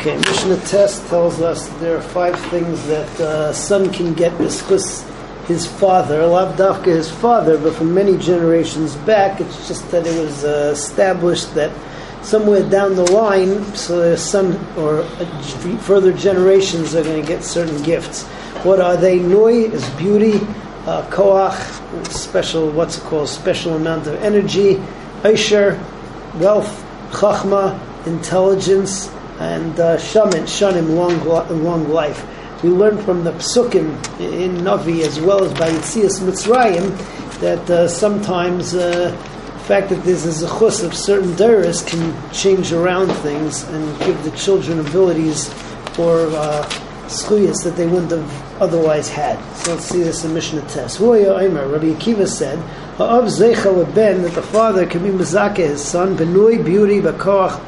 Okay, Mishnah Tes tells us there are five things that uh, son can get because his father, Lav Dafka his father, but from many generations back, it's just that it was uh, established that somewhere down the line, so there's some or uh, further generations are going to get certain gifts. What are they? Noi is beauty, uh, koach, special, what's it called, special amount of energy, Aisher, wealth, chachma, intelligence, and uh, shaman, shanim, long, long life. We learn from the psukim in Navi as well as by Yitzias Mitzrayim that uh, sometimes uh, the fact that there's a zechus of certain dairas can change around things and give the children abilities or uh, that they wouldn't have otherwise had. So let's see this in Mishnah Tes. Rabbi Akiva said, Ha'av zecha ben that the father can be mezake his son, benui, beauty, bakoach,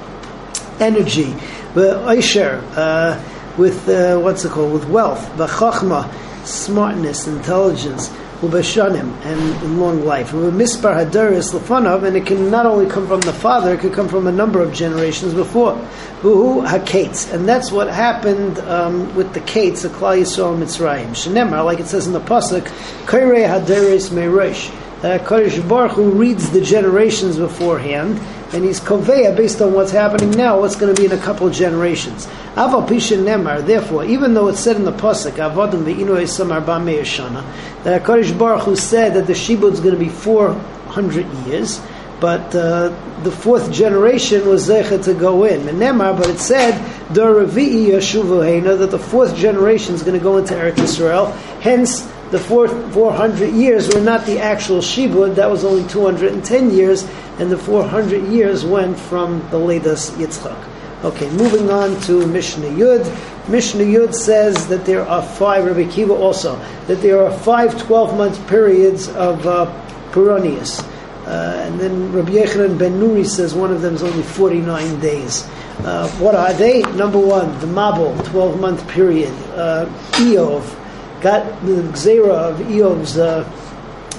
energy, Aisher, uh, with uh, what's it called, with wealth, v'chachma, smartness, intelligence, ubeshanim, and long life. Mispar hadaris lefanav, and it can not only come from the father, it could come from a number of generations before. Uhu hakates, and that's what happened um, with the kates the Klal Yisrael Mitzrayim. Shenemar, like it says in the pasuk, kairei hadaris meiresh. Uh, Kodesh Baruch Hu reads the generations beforehand, and he's koveya based on what's happening now, what's going to be in a couple of generations. Aval pishin nemar. Therefore, even though it's said in the pasuk avodim ve'inu esam arba me'eshana, that Hakadosh Baruch Hu said that the shibud is going to be four hundred years, but uh, the fourth generation was zecha to go in. Nemar, but it said that the fourth generation is going to go into Eretz Israel. Hence the four, 400 years were not the actual Shibud, that was only 210 years, and the 400 years went from the latest Yitzchak. Okay, moving on to Mishnah Yud. Mishnah Yud says that there are five, Rabbi Kiva also, that there are five 12 month periods of uh. Uh, and then Rabbi Yechanan ben Nuri says one of them is only 49 days. Uh, what are they? Number one, the Mabul, 12 month period. Uh, Eov, got the Xera of Eov's uh,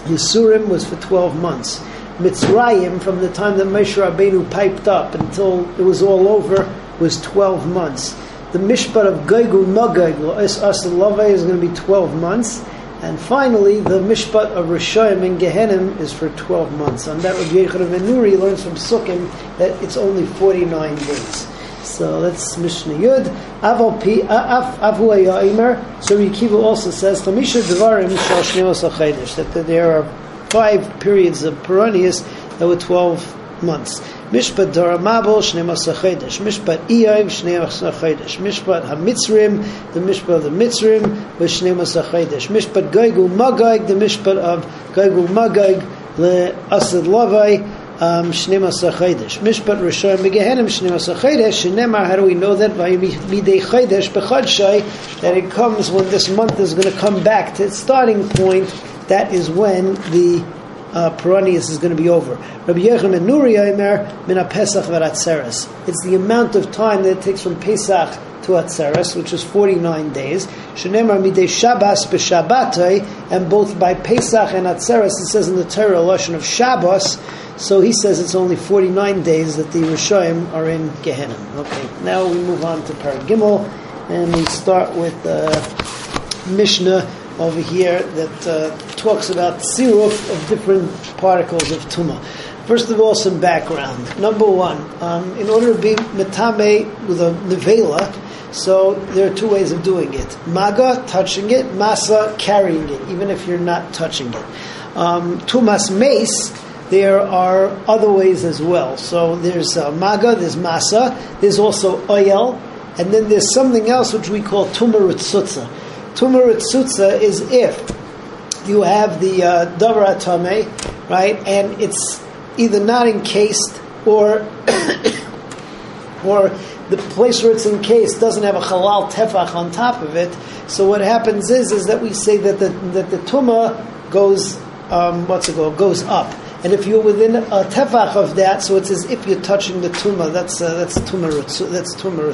Yisurim was for 12 months. Mitzrayim, from the time that Moshe Rabbeinu piped up until it was all over, was 12 months. The Mishpat of Gaigu Magag, Asalavai, is going to be 12 months. And finally, the Mishpat of Rishayim and Gehenim is for 12 months. On that, Rabbi Yechon ben Nuri learns from Sukkim that it's only 49 days. So that's Mishnah Yud. Avu ayayimer. So Yekiva also says Chamisha Devarim Shal that there are five periods of Peronius that were twelve months. Mishpat Dora Mabel Shneos Achedesh. Mishpat Iyayim Shneos Achedesh. Mishpat Hamitzrim the Mishpat of the Mitzrim was Shneos Achedesh. Mishpat Gaigu Magag the Mishpat of Gaigu Magag le Asad Lavai um, Shnemas Chaydesh. Mishpat Rishon Begehenim Shnemas Chaydesh. Shnemar, how do we know that? Midei Chaydesh Bechadshai, that it comes when this month is going to come back to its starting point. That is when the uh, Peronius is going to be over. Rabbi Yechon and Nuri Aimer Min Pesach Veratzeres. It's the amount of time that it takes from Pesach to Atzeres, which is 49 days. Shenemar midei Shabbos b'Shabbatay, and both by Pesach and Atzeres, it says in the Torah, a lesson of Shabbos, so he says it's only 49 days that the Rishoim are in Gehenna. Okay, now we move on to Paragimel, and we start with uh, Mishnah over here that uh, talks about siruf of different particles of tuma. First of all, some background. Number one, um, in order to be metame with a nevela, so there are two ways of doing it: maga, touching it; masa, carrying it, even if you're not touching it. Um, tumas mace there are other ways as well. So there's uh, maga, there's masa, there's also oyel, and then there's something else which we call tumaritzutza. Tumaritzutza is if you have the uh, right, and it's either not encased or or the place where it's encased doesn't have a halal tefach on top of it. So what happens is is that we say that the that the tuma goes um, what's it called goes up. And if you're within a tefach of that, so it's as if you're touching the tuma. That's uh, that's tumah that's tumah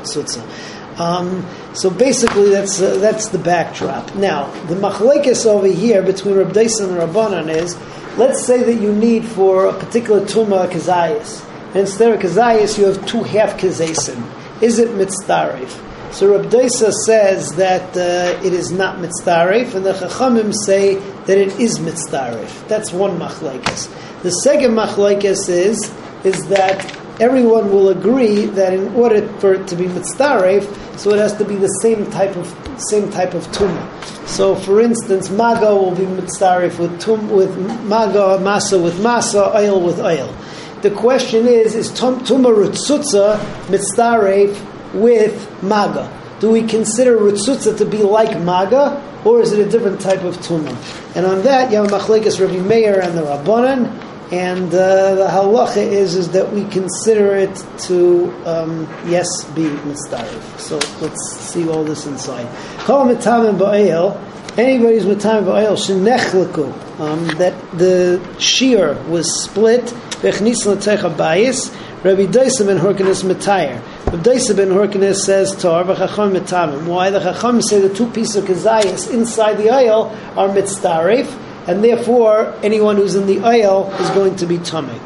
um, so basically, that's uh, that's the backdrop. Now, the machlekes over here between Rab Daisen and Rabbanan is, let's say that you need for a particular tumah a kazayas, and instead of kazayas you have two half kazasim, is it mitzdarif? So Daisa says that uh, it is not mitzdarif, and the Chachamim say that it is mitzdarif. That's one machlekes. The second machlekes is is that everyone will agree that in order for it to be mitzdarif, so it has to be the same type of same type of tumah. So, for instance, maga will be mitzdarif with tum with maga masa with masa, oil with oil. The question is: Is tum, tumah rutzutza mitzdarif with maga? Do we consider rutzutza to be like maga, or is it a different type of tumah? And on that, Yom Machlekes Rabbi Meir and the Rabbanan. And uh, the halacha is is that we consider it to um, yes be mitzdarif. So let's see all this inside. Kol mitamim ba'el. Anybody's mitamim ba'el shenechleku. Um, that the shear was split. Bechnis l'techa bayis. Rabbi Daisa ben Horkanis Matayer. Rabbi Daisa ben Horkanis says Tor v'chacham mitamim. Why the chacham say the two pieces of kazayas inside the oil are mitzdarif, and therefore anyone who's in the oil is going to be tummy.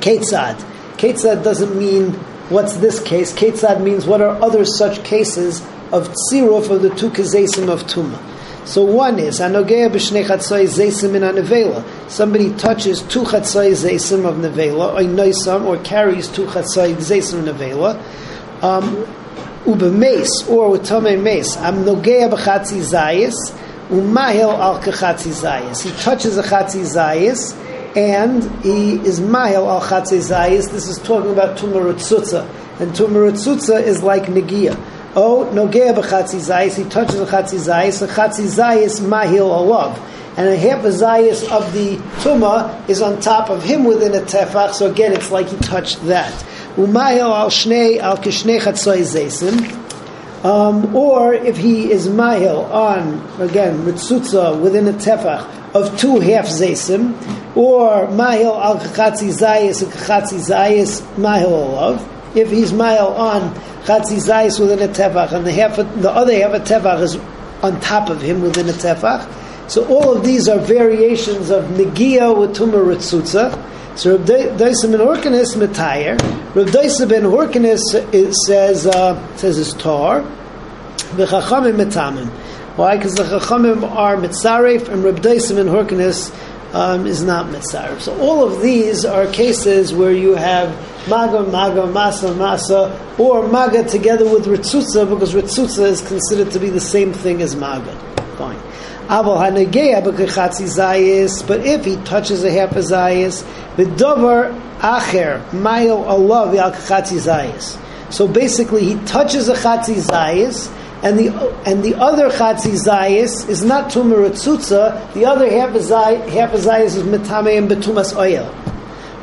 Ketzad. Ketzad doesn't mean what's this case. Ketzad means what are other such cases of tziruf of the two kazesim of tuma. So one is anogea b'shnei chatzai zeisim in anevela. Somebody touches two chatzai zeisim of nevela, or noisam, or carries two chatzai zeisim of nevela. Um, mace or with tome mace. Am nogea b'chatzi zayis umahil al kachatzi zayis. He touches a chatzi zayis and he is mahil al chatzi zayis. This is talking about tumaratzutza, and tumaratzutza is like negia. Oh, nogea b'chatzi zayis, he touches a chatzi zayis, a chatzi zayis mahil alav. And a half a zayis of the tuma is on top of him within a tefach, so again it's like he touched that. Umahil al shnei al kishnei chatzoi zaysim. Um, or if he is mahil on, again, ritzutza within a tefach of two half zaysim, or mahil al kachatzi zayis, kachatzi zayis mahil alav. If he's mahil on Chatzi Zayis within a tefach, and the half the other half of tefach is on top of him within a tefach. So all of these are variations of Negia with Tumah Ritzutza. So Rav Daisa ben Horkanis Metayer. Rav Daisa ben Horkanis says uh, says it's tar. V'chachamim metamim. Why? Because the chachamim are mitzaref, and Rav Daisa ben Horkanis um, is not mitzaref. So all of these are cases where you have maga, maga, masa, masa, or maga together with ritzutza, because ritzutza is considered to be the same thing as maga. Fine. Aval hanegeya b'kachatzi zayis, but if he touches a half a zayis, v'dover acher mayo v'al kachatzi zayis. So basically, he touches a chatzi zayis, and the and the other chatzi zayis is not tumor The other half of zayis, half of zayis is mitame and betumas oil.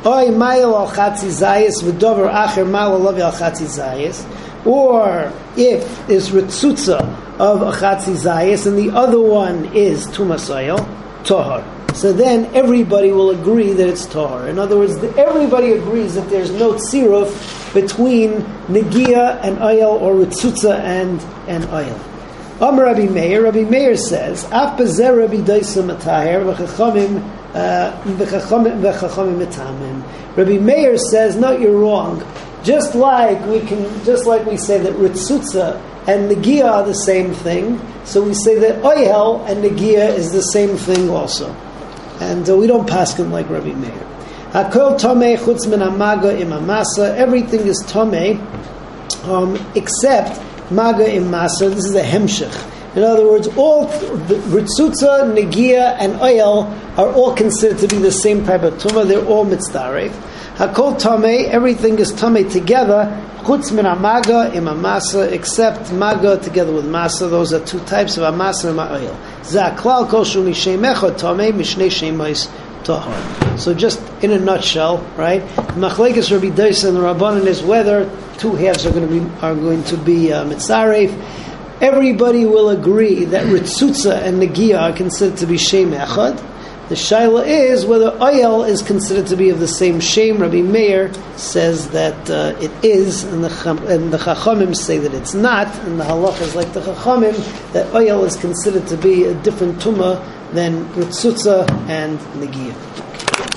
Oy mayel al chatzi zayis v'dover acher mal alav al zayis. Or if is ritzutza of a chatzi zayis and the other one is tumas oil, tohar. So then everybody will agree that it's tahar. In other words, everybody agrees that there's no tziruf between negia and oil or ritzutza and, and oil. Amar Rabbi Meir, Rabbi Meir says, Af Rabbi Daisa matahir v'chachamim uh. Rabbi Meir says, no, you're wrong. Just like we can, just like we say that ritzutza and negia are the same thing, so we say that oil and negia is the same thing also and uh, we don't pass him like Rabbi Meir. Hakol tomei chutz min amaga im amasa. Everything is tomei, um, except maga im masa. This is a hemshech. In other words, all ritzutza, negia, and oil are all considered to be the same type of tumah. They're all mitzdaref. Hakol tomei. Everything is tomei together. Chutz min amaga im amasa, except maga together with masa. Those are two types of amasa and oil. Zaklal kol shu mishemecha tamei mishnei shemais tahar. So just in a nutshell, right? Machlekes Rabbi Deis and the Rabbanan is whether two halves are going to be are going to be uh, mitzaref. Everybody will agree that ritzutza and negia are considered to be shem echad. The shaila is whether oil is considered to be of the same shame. Rabbi Meir says that uh, it is, and the, and the Chachamim say that it's not, and the halacha is like the Chachamim, that oil is considered to be a different tumah than Ritzutza and Negiah.